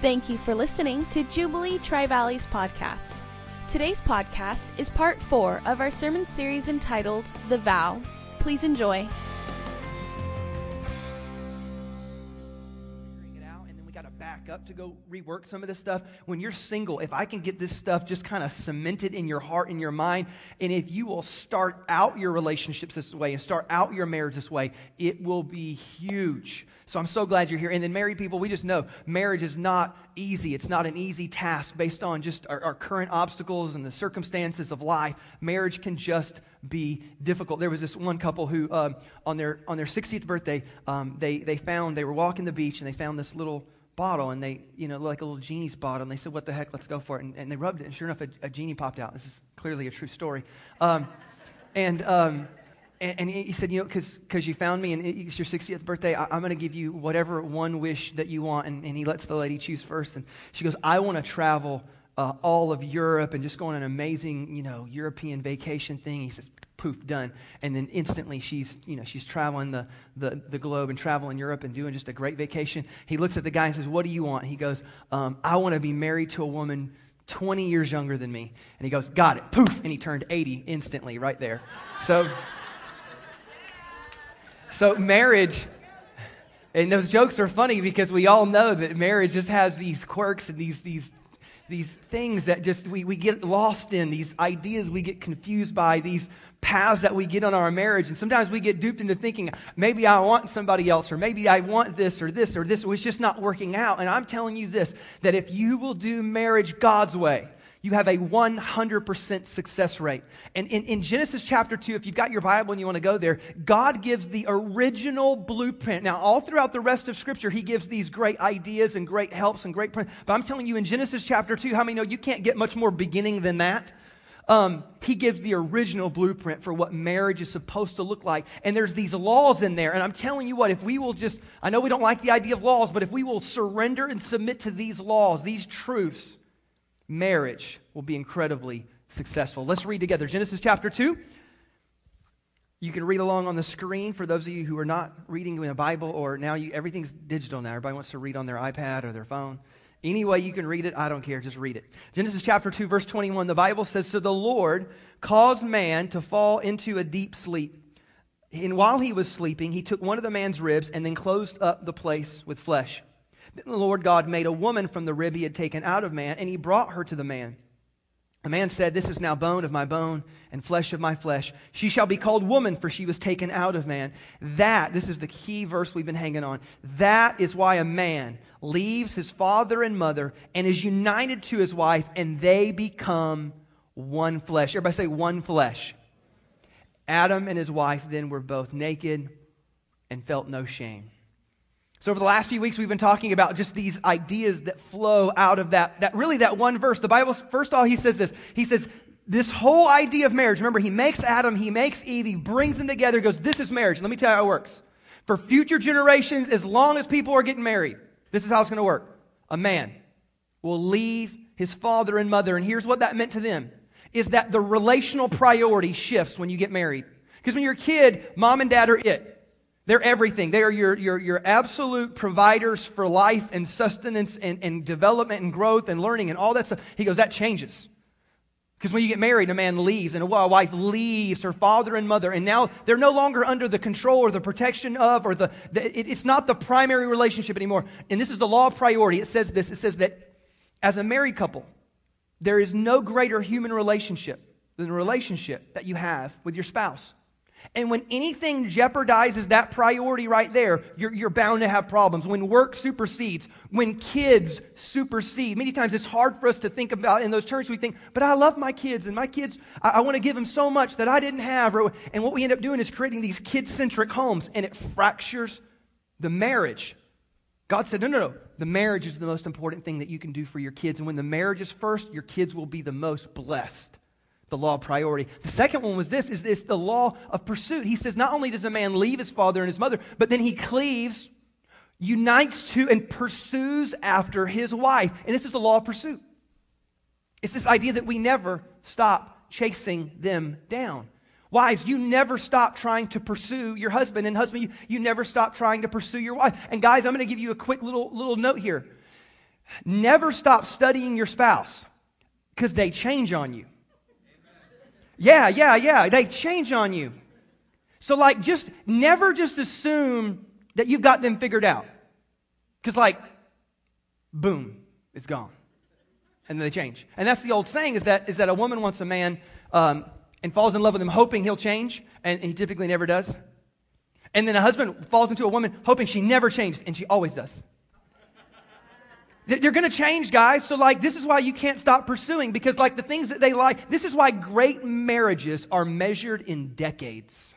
Thank you for listening to Jubilee Tri Valleys podcast. Today's podcast is part four of our sermon series entitled The Vow. Please enjoy. Up to go rework some of this stuff. When you're single, if I can get this stuff just kind of cemented in your heart and your mind, and if you will start out your relationships this way and start out your marriage this way, it will be huge. So I'm so glad you're here. And then, married people, we just know marriage is not easy. It's not an easy task based on just our, our current obstacles and the circumstances of life. Marriage can just be difficult. There was this one couple who, um, on their on their 60th birthday, um, they they found they were walking the beach and they found this little bottle and they you know like a little genie's bottle and they said what the heck let's go for it and, and they rubbed it and sure enough a, a genie popped out this is clearly a true story um, and um, and, and he said, you know, because you found me and it's your 60th birthday, I, am going to give you whatever one wish that you want. And, and he lets the lady choose first. And she goes, I want to travel uh, all of Europe and just go on an amazing, you know, European vacation thing. He says, poof, done. And then instantly she's, you know, she's traveling the, the, the globe and traveling Europe and doing just a great vacation. He looks at the guy and says, what do you want? He goes, um, I want to be married to a woman 20 years younger than me. And he goes, got it, poof. And he turned 80 instantly right there. So... So, marriage, and those jokes are funny because we all know that marriage just has these quirks and these, these, these things that just we, we get lost in, these ideas we get confused by, these paths that we get on our marriage. And sometimes we get duped into thinking, maybe I want somebody else, or maybe I want this or this or this. It's just not working out. And I'm telling you this that if you will do marriage God's way, you have a 100% success rate. And in, in, Genesis chapter 2, if you've got your Bible and you want to go there, God gives the original blueprint. Now, all throughout the rest of Scripture, He gives these great ideas and great helps and great. But I'm telling you, in Genesis chapter 2, how many know you can't get much more beginning than that? Um, he gives the original blueprint for what marriage is supposed to look like. And there's these laws in there. And I'm telling you what, if we will just, I know we don't like the idea of laws, but if we will surrender and submit to these laws, these truths, marriage will be incredibly successful. Let's read together Genesis chapter 2. You can read along on the screen for those of you who are not reading in a Bible or now you, everything's digital now. Everybody wants to read on their iPad or their phone. Any way you can read it, I don't care. Just read it. Genesis chapter 2, verse 21, the Bible says So the Lord caused man to fall into a deep sleep. And while he was sleeping, he took one of the man's ribs and then closed up the place with flesh. Then the Lord God made a woman from the rib he had taken out of man, and he brought her to the man. The man said, This is now bone of my bone and flesh of my flesh. She shall be called woman, for she was taken out of man. That, this is the key verse we've been hanging on. That is why a man leaves his father and mother and is united to his wife, and they become one flesh. Everybody say one flesh. Adam and his wife then were both naked and felt no shame. So over the last few weeks, we've been talking about just these ideas that flow out of that, that really that one verse. The Bible, first of all, he says this. He says, this whole idea of marriage, remember, he makes Adam, he makes Eve, he brings them together, goes, this is marriage. Let me tell you how it works. For future generations, as long as people are getting married, this is how it's going to work. A man will leave his father and mother, and here's what that meant to them, is that the relational priority shifts when you get married. Because when you're a kid, mom and dad are it. They're everything. They are your, your, your absolute providers for life and sustenance and, and development and growth and learning and all that stuff. He goes, that changes. Because when you get married, a man leaves and a wife leaves her father and mother, and now they're no longer under the control or the protection of, or the, the it, it's not the primary relationship anymore. And this is the law of priority. It says this it says that as a married couple, there is no greater human relationship than the relationship that you have with your spouse. And when anything jeopardizes that priority right there, you're, you're bound to have problems. When work supersedes, when kids supersede, many times it's hard for us to think about in those terms. We think, but I love my kids, and my kids, I, I want to give them so much that I didn't have. And what we end up doing is creating these kid centric homes, and it fractures the marriage. God said, no, no, no. The marriage is the most important thing that you can do for your kids. And when the marriage is first, your kids will be the most blessed the law of priority. The second one was this is this the law of pursuit. He says not only does a man leave his father and his mother, but then he cleaves, unites to and pursues after his wife. And this is the law of pursuit. It's this idea that we never stop chasing them down. Wives, you never stop trying to pursue your husband, and husband, you, you never stop trying to pursue your wife. And guys, I'm going to give you a quick little little note here. Never stop studying your spouse because they change on you. Yeah, yeah, yeah. They change on you. So, like, just never just assume that you've got them figured out. Because, like, boom, it's gone. And then they change. And that's the old saying is that, is that a woman wants a man um, and falls in love with him hoping he'll change, and he typically never does. And then a husband falls into a woman hoping she never changed, and she always does. You're going to change, guys. So, like, this is why you can't stop pursuing because, like, the things that they like, this is why great marriages are measured in decades.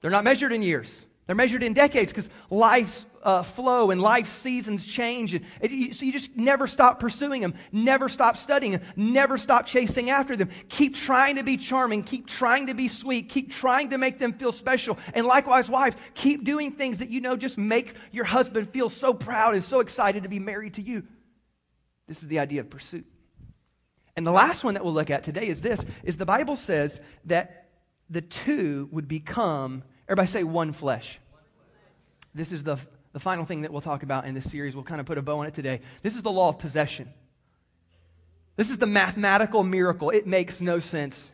They're not measured in years. They're measured in decades because life's uh, flow and life's seasons change. And it, so you just never stop pursuing them, never stop studying them, never stop chasing after them. Keep trying to be charming, keep trying to be sweet, keep trying to make them feel special. And likewise, wives, keep doing things that you know just make your husband feel so proud and so excited to be married to you. This is the idea of pursuit. And the last one that we'll look at today is this is the Bible says that the two would become Everybody say one flesh. This is the, the final thing that we'll talk about in this series. We'll kind of put a bow on it today. This is the law of possession. This is the mathematical miracle. It makes no sense.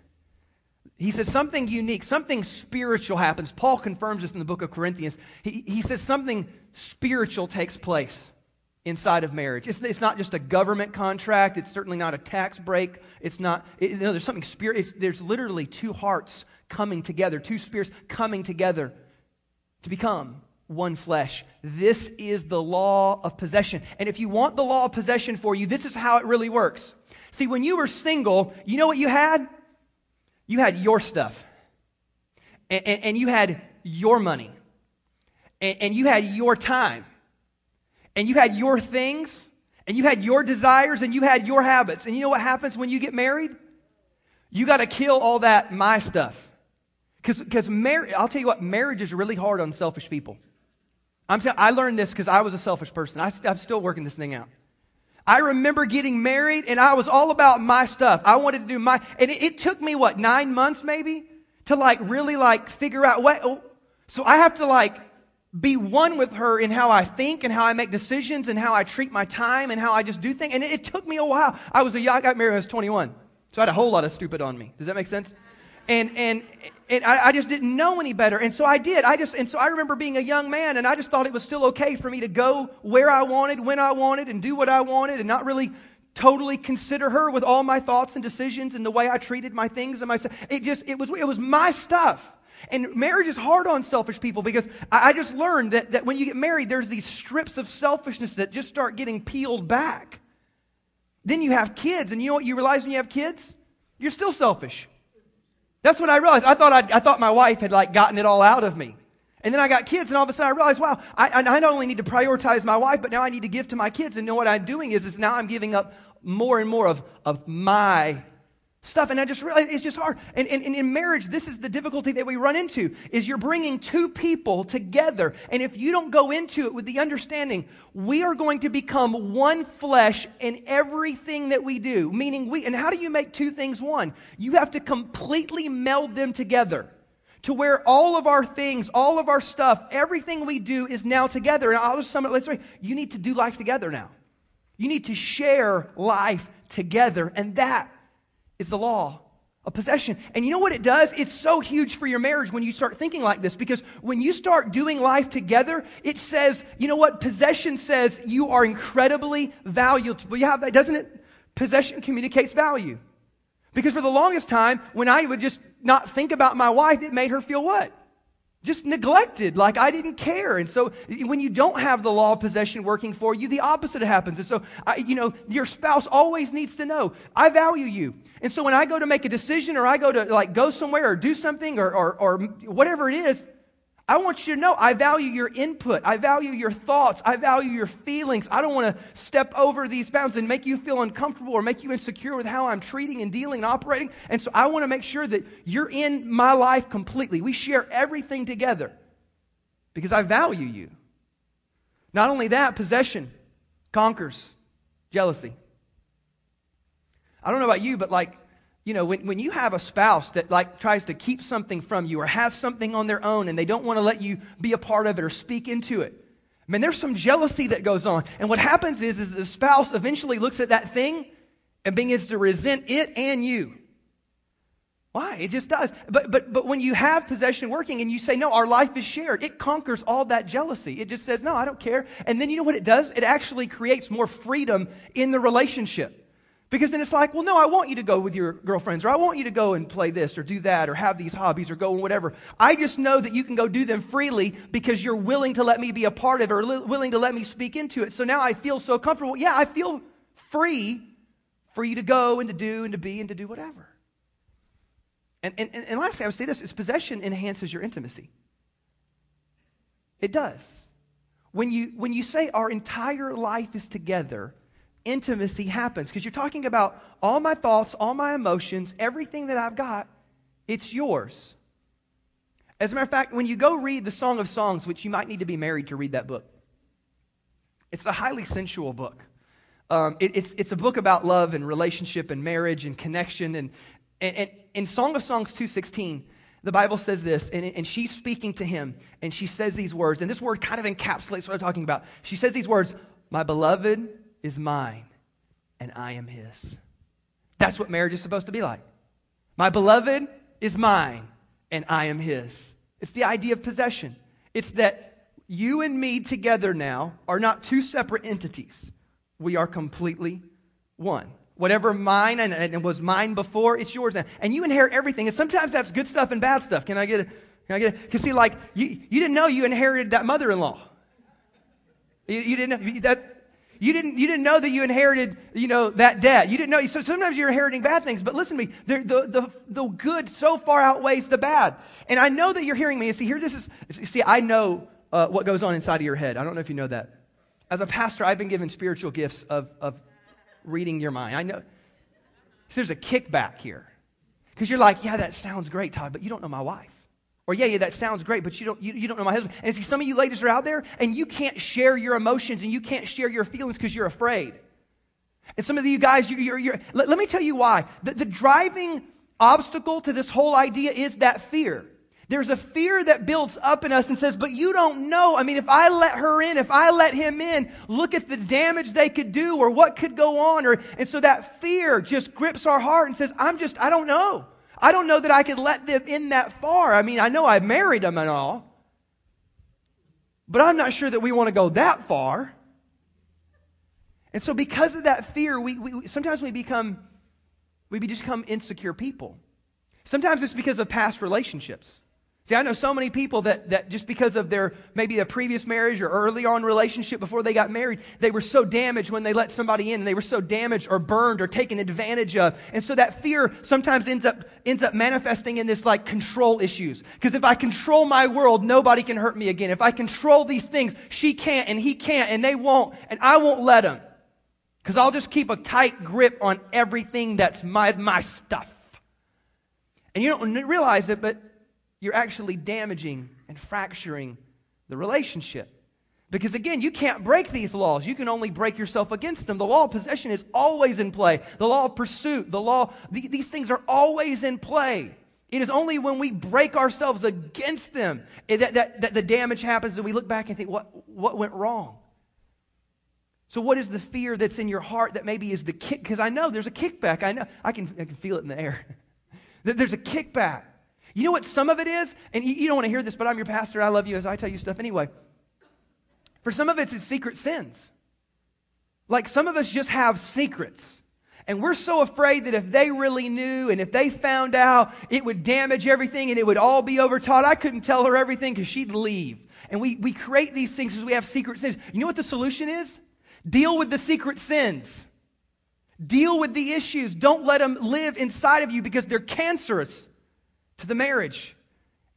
He says something unique, something spiritual happens. Paul confirms this in the book of Corinthians. He, he says something spiritual takes place inside of marriage. It's, it's not just a government contract. It's certainly not a tax break. It's not, it, you know, there's something spirit. There's literally two hearts coming together, two spirits coming together to become one flesh. This is the law of possession. And if you want the law of possession for you, this is how it really works. See, when you were single, you know what you had? You had your stuff. And, and, and you had your money. And, and you had your time. And you had your things. And you had your desires. And you had your habits. And you know what happens when you get married? You got to kill all that my stuff. Because marriage, I'll tell you what, marriage is really hard on selfish people. I'm tell, I learned this because I was a selfish person. I, I'm still working this thing out. I remember getting married and I was all about my stuff. I wanted to do my, and it, it took me what, nine months maybe to like really like figure out what, oh, so I have to like be one with her in how I think and how I make decisions and how I treat my time and how I just do things. And it, it took me a while. I was a young, I got married when I was 21. So I had a whole lot of stupid on me. Does that make sense? And, and, and I, I, just didn't know any better. And so I did. I just, and so I remember being a young man and I just thought it was still okay for me to go where I wanted, when I wanted, and do what I wanted and not really totally consider her with all my thoughts and decisions and the way I treated my things and myself. It just, it was, it was my stuff. And marriage is hard on selfish people because I, just learned that, that when you get married, there's these strips of selfishness that just start getting peeled back. Then you have kids, and you know what you realize when you have kids? You're still selfish. That's what I realized. I thought, I'd, i thought my wife had like gotten it all out of me. And then I got kids, and all of a sudden I realized, wow, I, I not only need to prioritize my wife, but now I need to give to my kids. And know what I'm doing is, is now I'm giving up more and more of, of my stuff. And I just realized it's just hard. And, and, and, in marriage, this is the difficulty that we run into is you're bringing two people together. And if you don't go into it with the understanding, we are going to become one flesh in everything that we do. Meaning we, and how do you make two things one? You have to completely meld them together to where all of our things, all of our stuff, everything we do is now together. And I'll just sum it, let's say, you need to do life together now. You need to share life together. And that is the law of possession. And you know what it does? It's so huge for your marriage when you start thinking like this because when you start doing life together, it says, you know what? Possession says you are incredibly valuable. You have that, doesn't it? Possession communicates value. Because for the longest time, when I would just not think about my wife, it made her feel what? Just neglected, like I didn't care. And so when you don't have the law of possession working for you, the opposite happens. And so, I, you know, your spouse always needs to know, I value you. And so when I go to make a decision or I go to like go somewhere or do something or, or, or whatever it is, I want you to know I value your input. I value your thoughts. I value your feelings. I don't want to step over these bounds and make you feel uncomfortable or make you insecure with how I'm treating and dealing and operating. And so I want to make sure that you're in my life completely. We share everything together because I value you. Not only that, possession conquers jealousy. I don't know about you, but like you know, when, when you have a spouse that like tries to keep something from you or has something on their own and they don't want to let you be a part of it or speak into it, I mean, there's some jealousy that goes on. And what happens is, is the spouse eventually looks at that thing and begins to resent it and you. Why? It just does. But, but, but when you have possession working and you say, no, our life is shared, it conquers all that jealousy. It just says, no, I don't care. And then you know what it does? It actually creates more freedom in the relationship. Because then it's like, well, no, I want you to go with your girlfriends, or I want you to go and play this, or do that, or have these hobbies, or go and whatever. I just know that you can go do them freely because you're willing to let me be a part of it, or li- willing to let me speak into it. So now I feel so comfortable. Yeah, I feel free for you to go and to do and to be and to do whatever. And, and, and lastly, I would say this is possession enhances your intimacy. It does. When you, when you say our entire life is together, intimacy happens because you're talking about all my thoughts, all my emotions, everything that I've got, it's yours. As a matter of fact, when you go read the Song of Songs, which you might need to be married to read that book, it's a highly sensual book. Um, it, it's, it's a book about love and relationship and marriage and connection. And, and, and in Song of Songs 2.16, the Bible says this, and, and she's speaking to him, and she says these words, and this word kind of encapsulates what I'm talking about. She says these words, My beloved is mine, and I am his. That's what marriage is supposed to be like. My beloved is mine, and I am his. It's the idea of possession. It's that you and me together now are not two separate entities. We are completely one. Whatever mine and, and was mine before, it's yours now. And you inherit everything. And sometimes that's good stuff and bad stuff. Can I get it? Can I get it? Because see, like, you, you didn't know you inherited that mother-in-law. You, you didn't know that. You didn't, you didn't know that you inherited, you know, that debt. You didn't know. So sometimes you're inheriting bad things. But listen to me. The, the, the, good so far outweighs the bad. And I know that you're hearing me. See, here this is, see, I know uh, what goes on inside of your head. I don't know if you know that. As a pastor, I've been given spiritual gifts of, of reading your mind. I know. So there's a kickback here. Because you're like, yeah, that sounds great, Todd, but you don't know my wife. Or yeah, yeah, that sounds great, but you don't, you, you don't know my husband. And see, some of you ladies are out there and you can't share your emotions and you can't share your feelings because you're afraid. And some of you guys, you, you're, you're, let, let me tell you why. The, the driving obstacle to this whole idea is that fear. There's a fear that builds up in us and says, but you don't know. I mean, if I let her in, if I let him in, look at the damage they could do or what could go on. Or, and so that fear just grips our heart and says, I'm just, I don't know. I don't know that I could let them in that far. I mean, I know I married them and all, but I'm not sure that we want to go that far. And so because of that fear, we, we sometimes we become, we become insecure people. Sometimes it's because of past relationships. See, I know so many people that, that just because of their maybe a previous marriage or early on relationship before they got married, they were so damaged when they let somebody in and they were so damaged or burned or taken advantage of. And so that fear sometimes ends up, ends up manifesting in this like control issues. Because if I control my world, nobody can hurt me again. If I control these things, she can't and he can't and they won't and I won't let them. Because I'll just keep a tight grip on everything that's my, my stuff. And you don't realize it, but you're actually damaging and fracturing the relationship. Because again, you can't break these laws. You can only break yourself against them. The law of possession is always in play. The law of pursuit, the law, the, these things are always in play. It is only when we break ourselves against them eh, that, that, that the damage happens and we look back and think, what, what went wrong? So, what is the fear that's in your heart that maybe is the kick? Because I know there's a kickback. I know I can, I can feel it in the air. there's a kickback. You know what some of it is? And you, you don't want to hear this, but I'm your pastor. I love you as I tell you stuff anyway. For some of it's, it's secret sins. Like some of us just have secrets. And we're so afraid that if they really knew and if they found out, it would damage everything and it would all be over. Todd, I couldn't tell her everything because she'd leave. And we, we create these things because we have secret sins. You know what the solution is? Deal with the secret sins. Deal with the issues. Don't let them live inside of you because they're cancerous to the marriage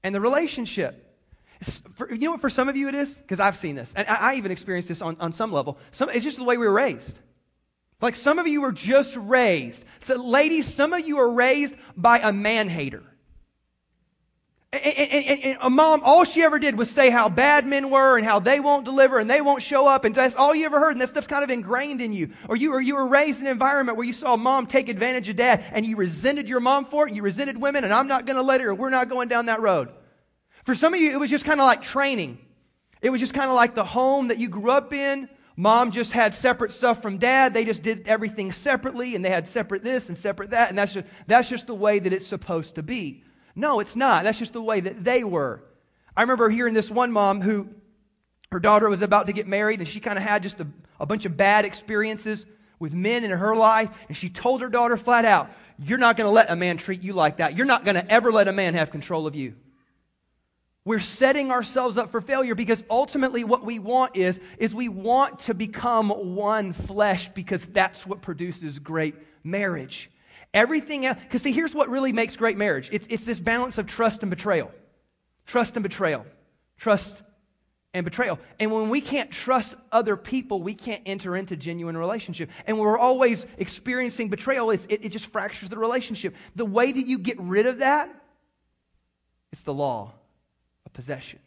and the relationship. For, you know what, for some of you it is? Because I've seen this. And I, I even experienced this on, on some level. Some, it's just the way we were raised. Like some of you were just raised. So, ladies, some of you are raised by a man hater. And, and, and, a mom, all she ever did was say how bad men were and how they won't deliver and they won't show up. And that's all you ever heard. And that stuff's kind of ingrained in you. Or you, or you were raised in an environment where you saw mom take advantage of dad and you resented your mom for it you resented women and I'm not going to let her we're not going down that road. For some of you, it was just kind of like training. It was just kind of like the home that you grew up in. Mom just had separate stuff from dad. They just did everything separately and they had separate this and separate that. And that's just, that's just the way that it's supposed to be. No, it's not. That's just the way that they were. I remember hearing this one mom who, her daughter was about to get married and she kind of had just a, a bunch of bad experiences with men in her life. And she told her daughter flat out, You're not going to let a man treat you like that. You're not going to ever let a man have control of you. We're setting ourselves up for failure because ultimately what we want is, is we want to become one flesh because that's what produces great marriage. Everything else, because see, here's what really makes great marriage it's, it's this balance of trust and betrayal. Trust and betrayal. Trust and betrayal. And when we can't trust other people, we can't enter into genuine relationship. And when we're always experiencing betrayal, it, it just fractures the relationship. The way that you get rid of that, it's the law of possession.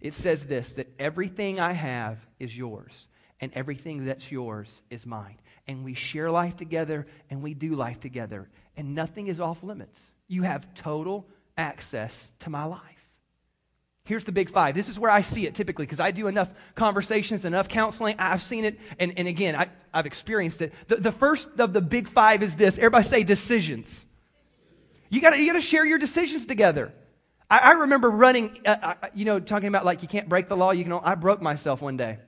It says this that everything I have is yours, and everything that's yours is mine. And we share life together, and we do life together, and nothing is off limits. You have total access to my life. Here's the big five. This is where I see it typically because I do enough conversations, enough counseling. I've seen it, and, and again, I, have experienced it. The, the first of the big five is this everybody say decisions. You got you to share your decisions together. I, I remember running, uh, uh, you know, talking about like you can't break the law. You can. I broke myself one day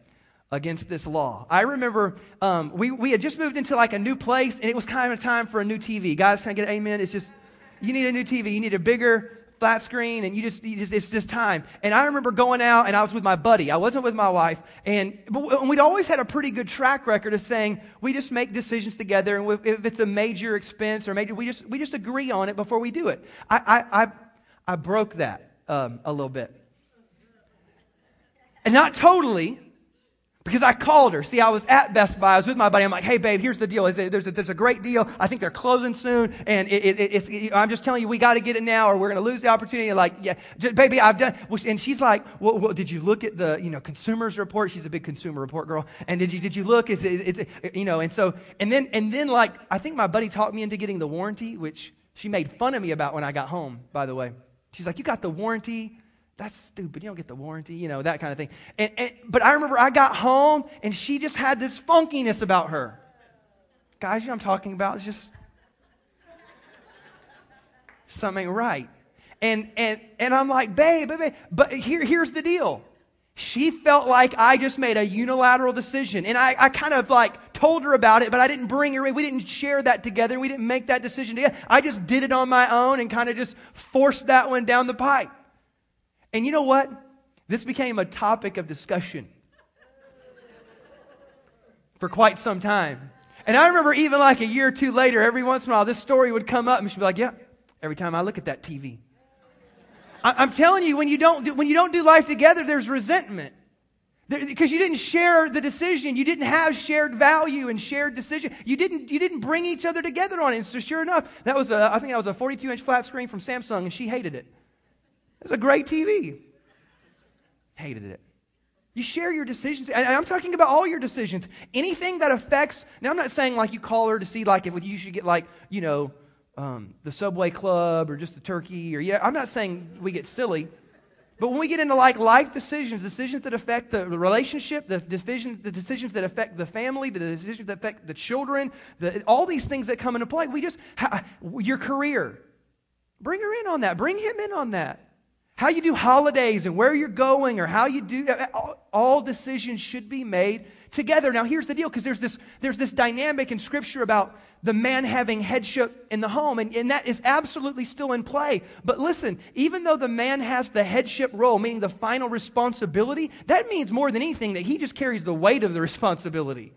against this law. I remember um, we, we had just moved into like a new place, and it was kind of time for a new TV. Guys, can I get amen? It's just, you need a new TV. You need a bigger flat screen, and you just, you just, it's just time. And I remember going out, and I was with my buddy. I wasn't with my wife, and but we'd always had a pretty good track record of saying we just make decisions together, and if it's a major expense or major, we just we just agree on it before we do it. I I, I I broke that um, a little bit. And not totally, because I called her. See, I was at Best Buy. I was with my buddy. I'm like, hey, babe, here's the deal. There's a, there's a great deal. I think they're closing soon. And it, it, it's, it, I'm just telling you, we got to get it now or we're going to lose the opportunity. Like, yeah, just, baby, I've done. And she's like, well, well, did you look at the, you know, consumers report? She's a big consumer report girl. And did you, did you look? Is it, it's, you know, and so, and then, and then like, I think my buddy talked me into getting the warranty, which she made fun of me about when I got home, by the way. She's like, You got the warranty? That's stupid. You don't get the warranty, you know, that kind of thing. And, and, but I remember I got home and she just had this funkiness about her. Guys, you know I'm talking about? It's just something right. And, and, and I'm like, babe, babe, but here, here's the deal. She felt like I just made a unilateral decision. And I, I kind of like told her about it, but I didn't bring her in. We didn't share that together. We didn't make that decision together. I just did it on my own and kind of just forced that one down the pipe. And you know what? This became a topic of discussion for quite some time. And I remember even like a year or two later, every once in a while, this story would come up and she'd be like, Yeah, every time I look at that TV. I'm telling you, when you don't do, when you don't do life together, there's resentment. Because you didn't share the decision, you didn't have shared value and shared decision. You didn't, you didn't bring each other together on it. And so, sure enough, that was a, I think that was a 42 inch flat screen from Samsung, and she hated it. It was a great TV. Hated it. You share your decisions. And I'm talking about all your decisions. Anything that affects, now I'm not saying like you call her to see like if you should get like, you know, um, the Subway Club or just the turkey or yeah, I'm not saying we get silly, but when we get into like life decisions, decisions that affect the relationship, the decisions, the decisions that affect the family, the decisions that affect the children, the, all these things that come into play, we just your career, bring her in on that, bring him in on that. How you do holidays and where you're going or how you do uh, uh, all, all decisions should be made together. Now here's the deal because there's this there's this dynamic in scripture about the man having headship in the home, and, and that is absolutely still in play. But listen, even though the man has the headship role, meaning the final responsibility, that means more than anything that he just carries the weight of the responsibility.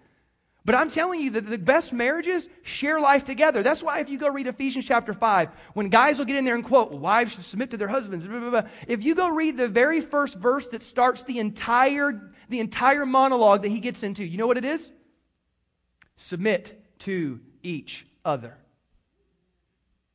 But I'm telling you that the best marriages share life together. That's why if you go read Ephesians chapter 5, when guys will get in there and quote, wives should submit to their husbands, blah, blah, blah, if you go read the very first verse that starts the entire, the entire monologue that he gets into, you know what it is? Submit to each other.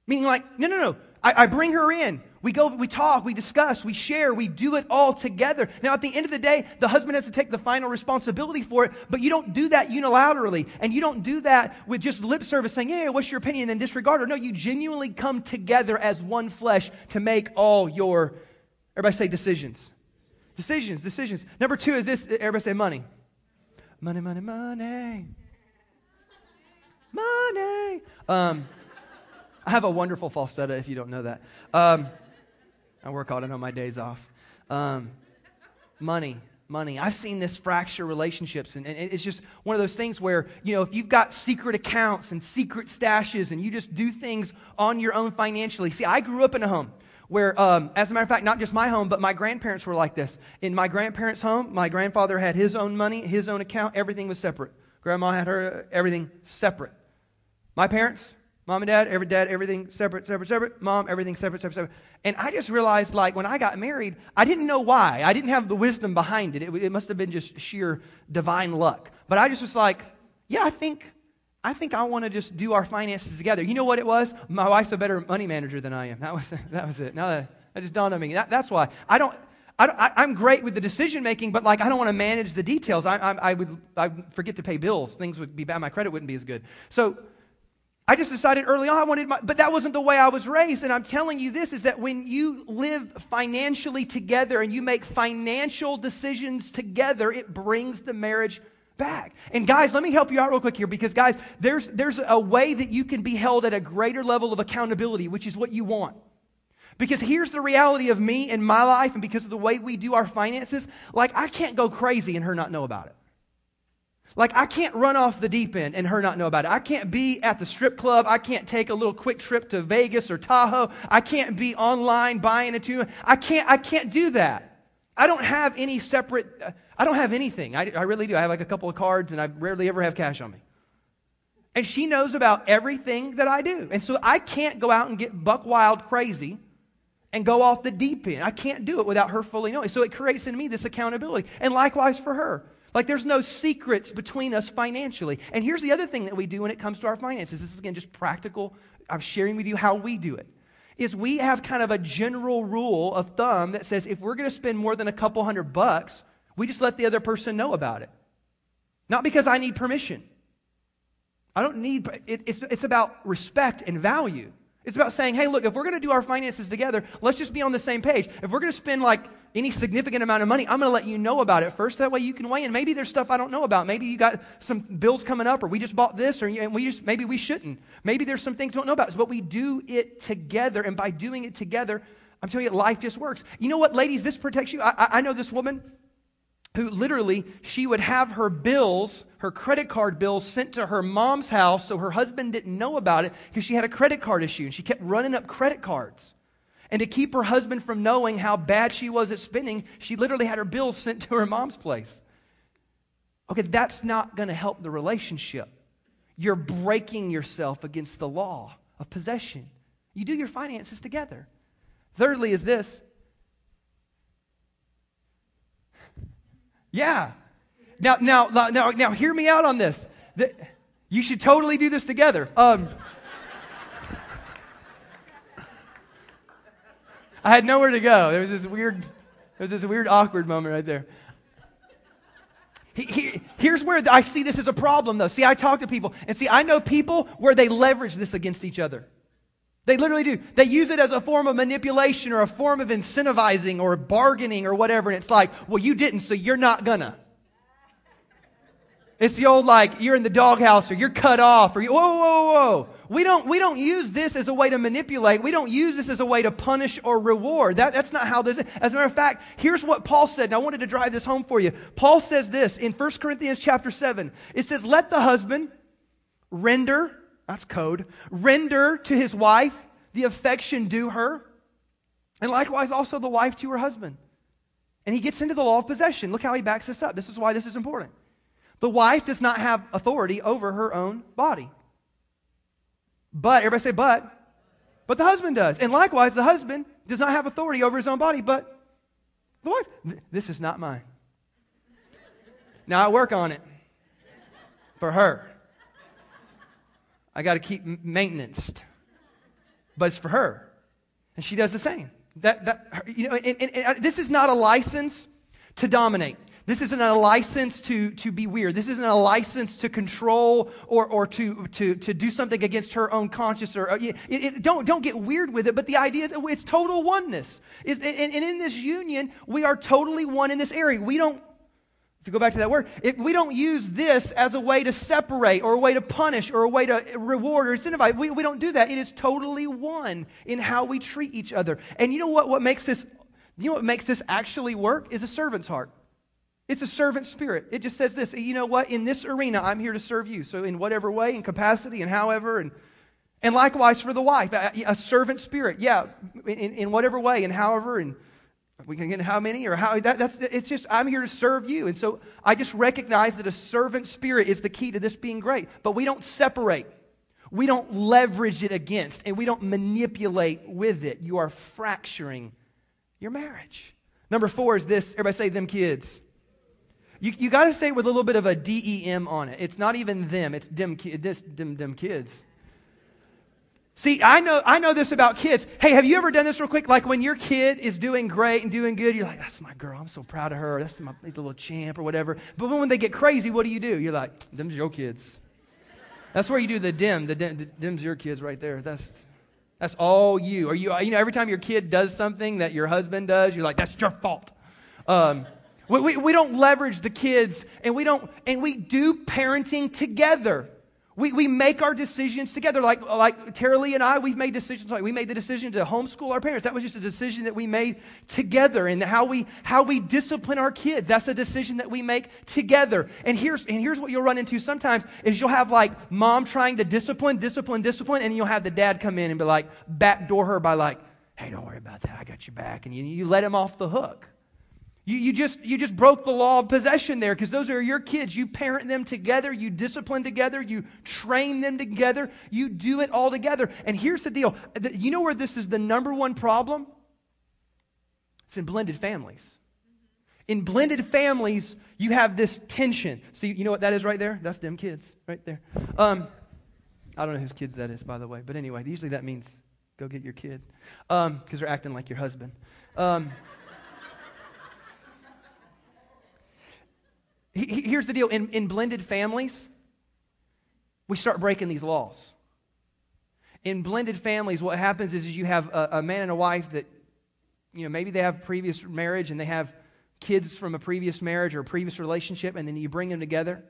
Meaning, like, no, no, no. I, I, bring her in. We go, we talk, we discuss, we share, we do it all together. Now, at the end of the day, the husband has to take the final responsibility for it, but you don't do that unilaterally. And you don't do that with just lip service saying, yeah, what's your opinion, and then disregard her. No, you genuinely come together as one flesh to make all your, everybody say decisions Decisions, decisions. Number two is this everybody say money. Money, money, money. Money. Um, I have a wonderful falsetto if you don't know that. Um, I work on it on my days off. Um, money, money. I've seen this fracture relationships, and, and, it's just one of those things where, you know, if you've got secret accounts and secret stashes and you just do things on your own financially. See, I grew up in a home where, um, as a matter of fact, not just my home, but my grandparents were like this. In my grandparents' home, my grandfather had his own money, his own account, everything was separate. Grandma had her, everything separate. My parents, mom and dad, every dad, everything separate, separate, separate. Mom, everything separate, separate, separate. And I just realized, like, when I got married, I didn't know why. I didn't have the wisdom behind it. It, it must have been just sheer divine luck. But I just was like, yeah, I think I think I want to just do our finances together. You know what it was? My wife's a better money manager than I am. That was, that was it. Now that, that just dawned on me. That, that's why. I don't, I, am great with the decision making, but like I don't want to manage the details. I, I, I, would I forget to pay bills. Things would be bad. My credit wouldn't be as good. So I just decided early on I wanted my, but that wasn't the way I was raised. And I'm telling you this is that when you live financially together and you make financial decisions together, it brings the marriage back. And guys, let me help you out real quick here because guys, there's, there's a way that you can be held at a greater level of accountability, which is what you want. Because here's the reality of me and my life, and because of the way we do our finances, like I can't go crazy and her not know about it. Like I can't run off the deep end and her not know about it. I can't be at the strip club. I can't take a little quick trip to Vegas or Tahoe. I can't be online buying a tune. I can't, I can't do that. I don't have any separate, uh, I don't have anything. I, I really do. I have like a couple of cards and I rarely ever have cash on me. And she knows about everything that I do. And so I can't go out and get buck wild crazy and go off the deep end. I can't do it without her fully knowing. So it creates in me this accountability. And likewise for her. Like there's no secrets between us financially. And here's the other thing that we do when it comes to our finances. This is again just practical. I'm sharing with you how we do it is we have kind of a general rule of thumb that says if we're going to spend more than a couple hundred bucks, we just let the other person know about it. Not because I need permission. I don't need, it, it's, it's about respect and value. It's about saying, hey, look, if we're going to do our finances together, let's just be on the same page. If we're going to spend like any significant amount of money, I'm going to let you know about it first. That way you can weigh in. Maybe there's stuff I don't know about. Maybe you got some bills coming up, or we just bought this, or and we just maybe we shouldn't. Maybe there's some things we don't know about. But we do it together, and by doing it together, I'm telling you, life just works. You know what, ladies? This protects you. I, I know this woman who literally she would have her bills, her credit card bills sent to her mom's house so her husband didn't know about it because she had a credit card issue and she kept running up credit cards. And to keep her husband from knowing how bad she was at spending, she literally had her bills sent to her mom's place. Okay, that's not going to help the relationship. You're breaking yourself against the law of possession. You do your finances together. Thirdly, is this. Yeah. Now, now, now, now, hear me out on this. You should totally do this together. Um, I had nowhere to go. There was this weird, there was this weird awkward moment right there. He, he, here's where I see this as a problem, though. See, I talk to people, and see, I know people where they leverage this against each other. They literally do. They use it as a form of manipulation or a form of incentivizing or bargaining or whatever. And it's like, well, you didn't, so you're not gonna. It's the old like, you're in the doghouse or you're cut off or you, whoa, whoa, whoa. We don't, we don't use this as a way to manipulate. We don't use this as a way to punish or reward. That, that's not how this is. As a matter of fact, here's what Paul said, and I wanted to drive this home for you. Paul says this in 1 Corinthians chapter 7. It says, Let the husband render, that's code, render to his wife the affection due her, and likewise also the wife to her husband. And he gets into the law of possession. Look how he backs this up. This is why this is important. The wife does not have authority over her own body. But, everybody say, but. But the husband does. And likewise, the husband does not have authority over his own body, but the wife. This is not mine. Now I work on it for her. I got to keep maintenance, but it's for her, and she does the same. That that you know, and, and, and uh, this is not a license to dominate. This isn't a license to, to be weird. This isn't a license to control or, or to, to, to do something against her own conscience. Or, uh, it, it, don't, don't get weird with it, but the idea is it's total oneness. Is, and, and in this union, we are totally one in this area. We don't, if you go back to that word, we don't use this as a way to separate or a way to punish or a way to reward or incentivize. We, we don't do that. It is totally one in how we treat each other. And you know what, what makes this, you know what makes this actually work is a servant's heart. It's a servant spirit. It just says this, you know what? In this arena, I'm here to serve you. So in whatever way, in capacity, and however, and and likewise for the wife, a, servant spirit. Yeah, in, in whatever way and however, and we can get how many or how that, that's it's just I'm here to serve you. And so I just recognize that a servant spirit is the key to this being great. But we don't separate. We don't leverage it against and we don't manipulate with it. You are fracturing your marriage. Number four is this. Everybody say them kids. You, you got to say it with a little bit of a D-E-M on it. It's not even them, it's them, this, them, them kids. See, I know, I know this about kids. Hey, have you ever done this real quick? Like when your kid is doing great and doing good, you're like, that's my girl. I'm so proud of her. That's my little champ or whatever. But when they get crazy, what do you do? You're like, them's your kids. That's where you do the dim. The dim, the dim's your kids right there. That's, that's all you. Or you, you know, every time your kid does something that your husband does, you're like, that's your fault. Um, we, we, we don't leverage the kids and we don't, and we do parenting together. We, we make our decisions together. Like, like Tara Lee and I, we've made decisions. Like we made the decision to homeschool our parents. That was just a decision that we made together. And how we, how we discipline our kids, that's a decision that we make together. And here's, and here's what you'll run into sometimes is you'll have like mom trying to discipline, discipline, discipline, and you'll have the dad come in and be like, backdoor her by like, hey, don't worry about that. I got your back. And you, you let him off the hook. You, you, just, you just broke the law of possession there because those are your kids. You parent them together, you discipline together, you train them together, you do it all together. And here's the deal you know where this is the number one problem? It's in blended families. In blended families, you have this tension. See, you know what that is right there? That's them kids right there. Um, I don't know whose kids that is, by the way. But anyway, usually that means go get your kid because um, they're acting like your husband. Um, Here's the deal in, in blended families, we start breaking these laws. In blended families, what happens is, is you have a, a man and a wife that, you know, maybe they have previous marriage and they have kids from a previous marriage or a previous relationship, and then you bring them together.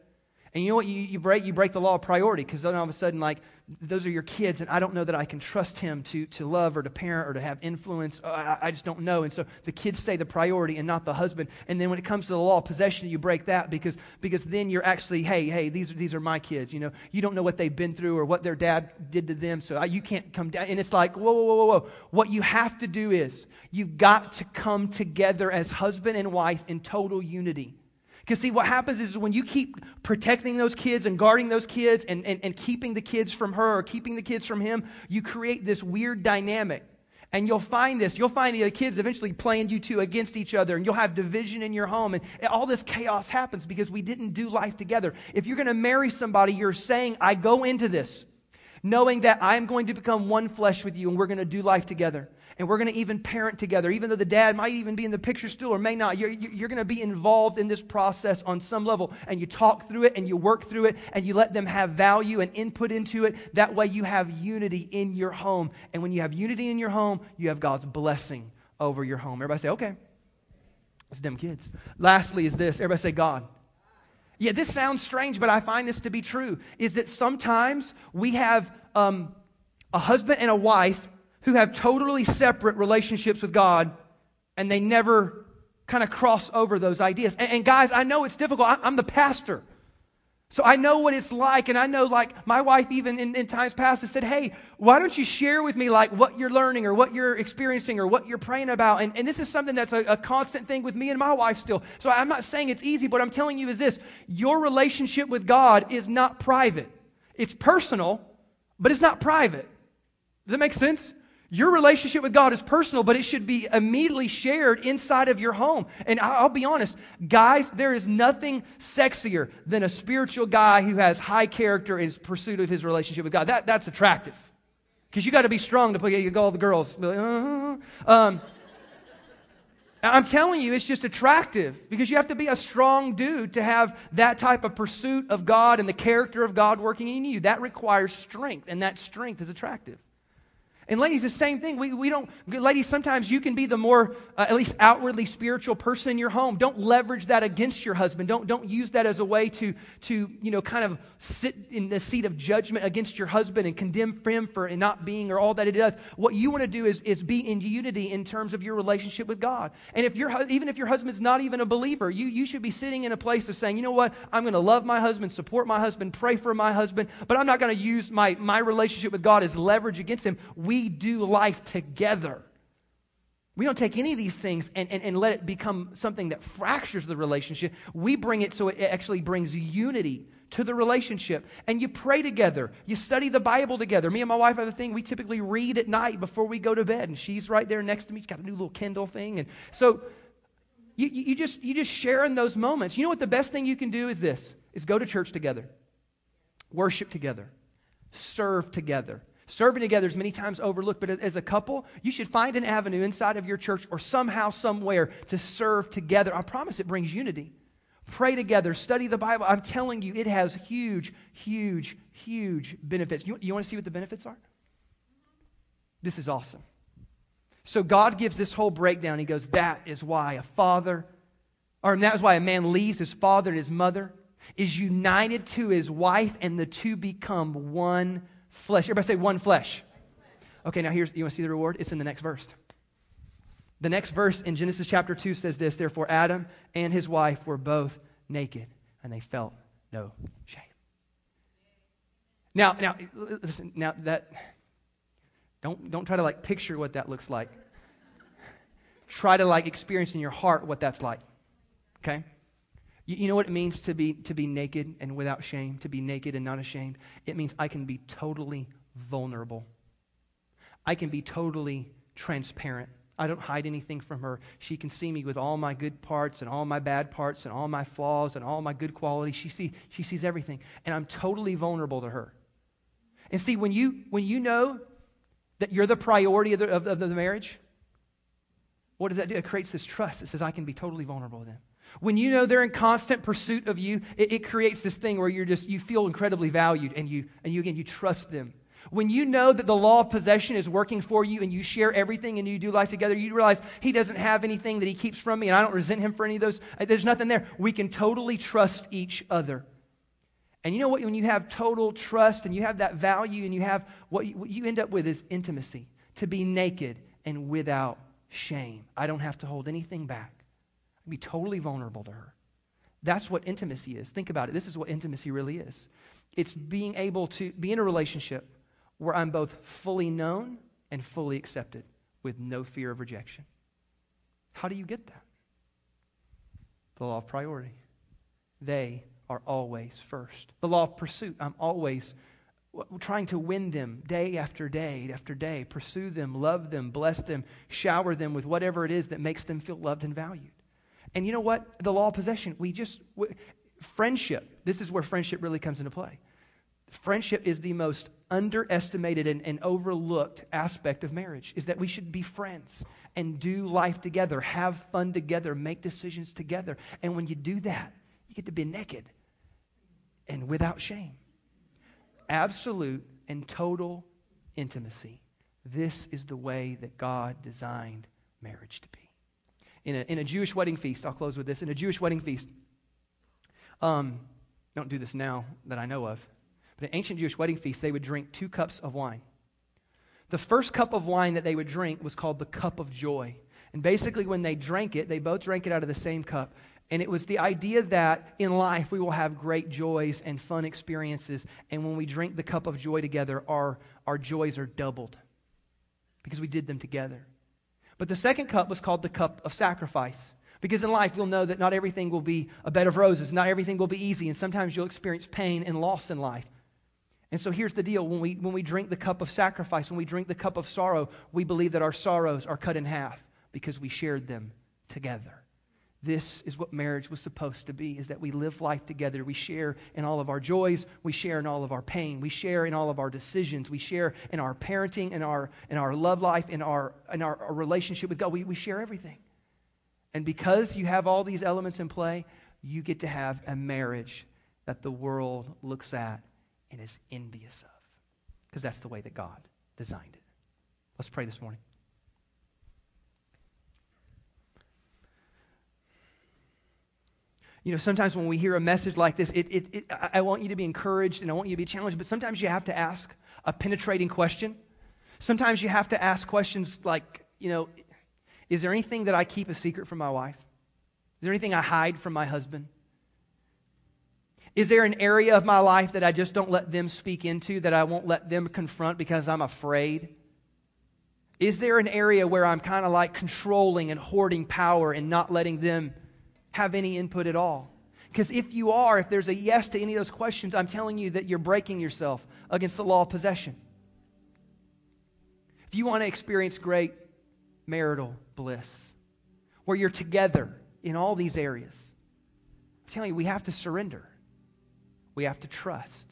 And you know what you, you break? You break the law of priority because then all of a sudden, like, those are your kids, and I don't know that I can trust him to, to love or to parent or to have influence. I, I just don't know. And so the kids stay the priority and not the husband. And then when it comes to the law of possession, you break that because, because then you're actually, hey, hey, these, these are my kids. You know, you don't know what they've been through or what their dad did to them, so I, you can't come down. And it's like, whoa, whoa, whoa, whoa. What you have to do is you've got to come together as husband and wife in total unity. Because, see, what happens is when you keep protecting those kids and guarding those kids and, and, and keeping the kids from her or keeping the kids from him, you create this weird dynamic. And you'll find this. You'll find the kids eventually playing you two against each other, and you'll have division in your home. And all this chaos happens because we didn't do life together. If you're going to marry somebody, you're saying, I go into this knowing that I'm going to become one flesh with you, and we're going to do life together and we're going to even parent together, even though the dad might even be in the picture still or may not. You're, you're going to be involved in this process on some level, and you talk through it and you work through it and you let them have value and input into it. That way, you have unity in your home. And when you have unity in your home, you have God's blessing over your home. Everybody say, okay. It's them kids. Lastly, is this. Everybody say, God. Yeah, this sounds strange, but I find this to be true. Is that sometimes we have um, a husband and a wife who have totally separate relationships with God and they never kind of cross over those ideas. And, and guys, I know it's difficult. I, I'm the pastor. So I know what it's like, and I know, like, my wife, even in, in, times past, has said, Hey, why don't you share with me, like, what you're learning or what you're experiencing or what you're praying about? And, and this is something that's a, a constant thing with me and my wife still. So I'm not saying it's easy, but I'm telling you is this your relationship with God is not private. It's personal, but it's not private. Does that make sense? Your relationship with God is personal, but it should be immediately shared inside of your home. And I'll be honest, guys, there is nothing sexier than a spiritual guy who has high character in his pursuit of his relationship with God. That, that's attractive. Because you got to be strong to play all the girls. Uh-huh. Um, I'm telling you, it's just attractive because you have to be a strong dude to have that type of pursuit of God and the character of God working in you. That requires strength, and that strength is attractive. And ladies, the same thing. We, we don't, ladies, sometimes you can be the more, uh, at least outwardly spiritual person in your home. Don't leverage that against your husband. Don't, don't use that as a way to, to, you know, kind of sit in the seat of judgment against your husband and condemn him for not being or all that it does. What you want to do is, is be in unity in terms of your relationship with God. And if your, even if your husband's not even a believer, you, you should be sitting in a place of saying, you know what, I'm going to love my husband, support my husband, pray for my husband, but I'm not going to use my, my relationship with God as leverage against him. We we do life together. We don't take any of these things and, and, and let it become something that fractures the relationship. We bring it so it actually brings unity to the relationship. And you pray together. You study the Bible together. Me and my wife have a thing. We typically read at night before we go to bed. And she's right there next to me. She's got a new little Kindle thing. And so you, you, just, you just share in those moments. You know what the best thing you can do is this, is go to church together. Worship together. Serve together. Serving together is many times overlooked, but as a couple, you should find an avenue inside of your church or somehow, somewhere to serve together. I promise it brings unity. Pray together, study the Bible. I'm telling you, it has huge, huge, huge benefits. You, you want to see what the benefits are? This is awesome. So God gives this whole breakdown. He goes, That is why a father, or that is why a man leaves his father and his mother, is united to his wife, and the two become one flesh. Everybody say one flesh. Okay, now here's, you want to see the reward? It's in the next verse. The next verse in Genesis chapter 2 says this Therefore, Adam and his wife were both naked, and they felt no shame. Now, now, listen, now that, don't, don't try to like picture what that looks like. try to like experience in your heart what that's like. Okay? You, you know what it means to be, to be naked and without shame, to be naked and not ashamed? It means I can be totally vulnerable. I can be totally transparent. I don't hide anything from her. She can see me with all my good parts and all my bad parts and all my flaws and all my good qualities. She, see, she sees everything. And I'm totally vulnerable to her. And see, when you, when you know that you're the priority of the, of, of the marriage, what does that do? It creates this trust. It says, I can be totally vulnerable to them. When you know they're in constant pursuit of you, it, it, creates this thing where you're just, you feel incredibly valued and you, and you, again, you trust them. When you know that the law of possession is working for you and you share everything and you do life together, you realize he doesn't have anything that he keeps from me and I don't resent him for any of those. Uh, there's nothing there. We can totally trust each other. And you know what? When you have total trust and you have that value and you have what you, what you end up with is intimacy, to be naked and without shame. I don't have to hold anything back be totally vulnerable to her. That's what intimacy is. Think about it. This is what intimacy really is it's being able to be in a relationship where I'm both fully known and fully accepted with no fear of rejection. How do you get that? The law of priority. They are always first. The law of pursuit. I'm always trying to win them day after day after day. Pursue them, love them, bless them, shower them with whatever it is that makes them feel loved and valued. And you know what? The law of possession, we just, we, friendship, this is where friendship really comes into play. Friendship is the most underestimated and, and, overlooked aspect of marriage is that we should be friends and do life together, have fun together, make decisions together. And when you do that, you get to be naked and without shame. Absolute and total intimacy. This is the way that God designed marriage to be in a, in a Jewish wedding feast, I'll close with this. In a Jewish wedding feast, um, don't do this now that I know of, but in ancient Jewish wedding feast, they would drink two cups of wine. The first cup of wine that they would drink was called the cup of joy. And basically, when they drank it, they both drank it out of the same cup. And it was the idea that in life we will have great joys and fun experiences. And when we drink the cup of joy together, our, our joys are doubled because we did them together. But the second cup was called the cup of sacrifice. Because in life, you'll know that not everything will be a bed of roses, not everything will be easy, and sometimes you'll experience pain and loss in life. And so here's the deal when we, when we drink the cup of sacrifice, when we drink the cup of sorrow, we believe that our sorrows are cut in half because we shared them together. This is what marriage was supposed to be, is that we live life together. We share in all of our joys. We share in all of our pain. We share in all of our decisions. We share in our parenting, in our, in our love life, in our, in our, our relationship with God. We, we share everything. And because you have all these elements in play, you get to have a marriage that the world looks at and is envious of. Because that's the way that God designed it. Let's pray this morning. You know, sometimes when we hear a message like this, it, it, it, I want you to be encouraged and I want you to be challenged, but sometimes you have to ask a penetrating question. Sometimes you have to ask questions like, you know, is there anything that I keep a secret from my wife? Is there anything I hide from my husband? Is there an area of my life that I just don't let them speak into, that I won't let them confront because I'm afraid? Is there an area where I'm kind of like controlling and hoarding power and not letting them have any input at all? Because if you are, if there's a yes to any of those questions, I'm telling you that you're breaking yourself against the law of possession. If you want to experience great marital bliss, where you're together in all these areas, I'm telling you, we have to surrender. We have to trust.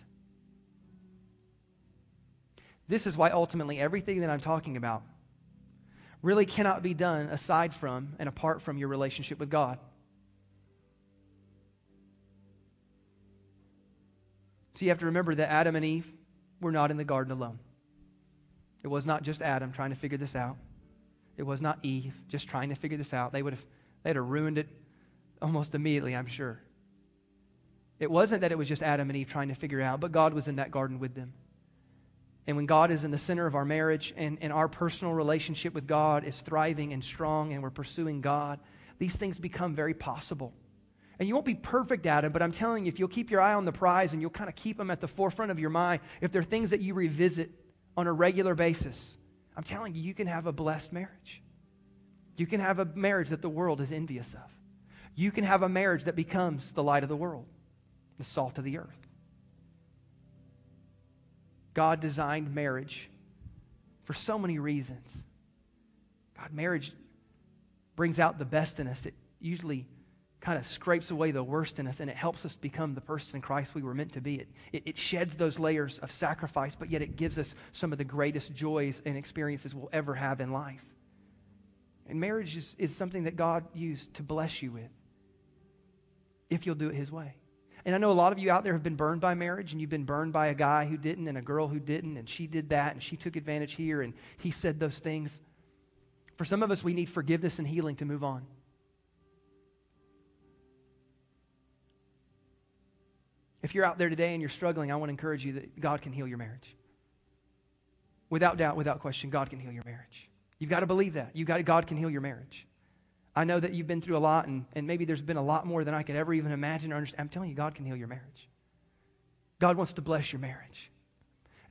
This is why ultimately everything that I'm talking about really cannot be done aside from and apart from your relationship with God. So you have to remember that Adam and Eve were not in the garden alone. It was not just Adam trying to figure this out. It was not Eve just trying to figure this out. They would have they'd have ruined it almost immediately, I'm sure. It wasn't that it was just Adam and Eve trying to figure out, but God was in that garden with them. And when God is in the center of our marriage and, and our personal relationship with God is thriving and strong and we're pursuing God, these things become very possible. And you won't be perfect at it, but I'm telling you, if you'll keep your eye on the prize and you'll kind of keep them at the forefront of your mind, if they're things that you revisit on a regular basis, I'm telling you, you can have a blessed marriage. You can have a marriage that the world is envious of. You can have a marriage that becomes the light of the world, the salt of the earth. God designed marriage for so many reasons. God, marriage brings out the best in us. It usually kind of scrapes away the worst in us and it helps us become the person in Christ we were meant to be. It, it, it, sheds those layers of sacrifice, but yet it gives us some of the greatest joys and experiences we'll ever have in life. And marriage is, is something that God used to bless you with if you'll do it His way. And I know a lot of you out there have been burned by marriage, and you've been burned by a guy who didn't, and a girl who didn't, and she did that, and she took advantage here, and he said those things. For some of us, we need forgiveness and healing to move on. If you're out there today and you're struggling, I want to encourage you that God can heal your marriage. Without doubt, without question, God can heal your marriage. You've got to believe that. You got to, God can heal your marriage. I know that you've been through a lot, and, and maybe there's been a lot more than I could ever even imagine or understand. I'm telling you, God can heal your marriage. God wants to bless your marriage.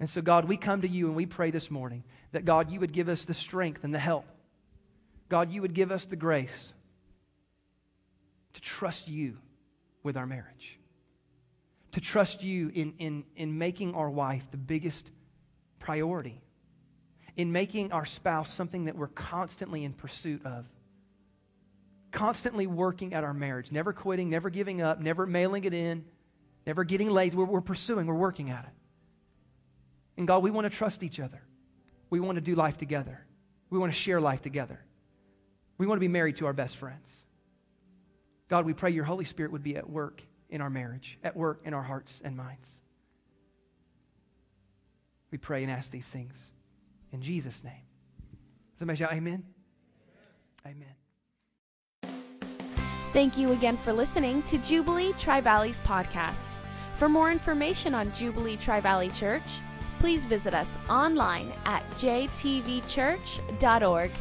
And so, God, we come to you and we pray this morning that, God, you would give us the strength and the help. God, you would give us the grace to trust you with our marriage, to trust you in, in, in making our wife the biggest priority, in making our spouse something that we're constantly in pursuit of constantly working at our marriage, never quitting, never giving up, never mailing it in, never getting lazy. We're, we're pursuing, we're working at it. And God, we want to trust each other. We want to do life together. We want to share life together. We want to be married to our best friends. God, we pray your Holy Spirit would be at work in our marriage, at work in our hearts and minds. We pray and ask these things in Jesus' name. Somebody shout, Amen. Amen. Thank you again for listening to Jubilee Tri Valley's podcast. For more information on Jubilee Tri Valley Church, please visit us online at jtvchurch.org.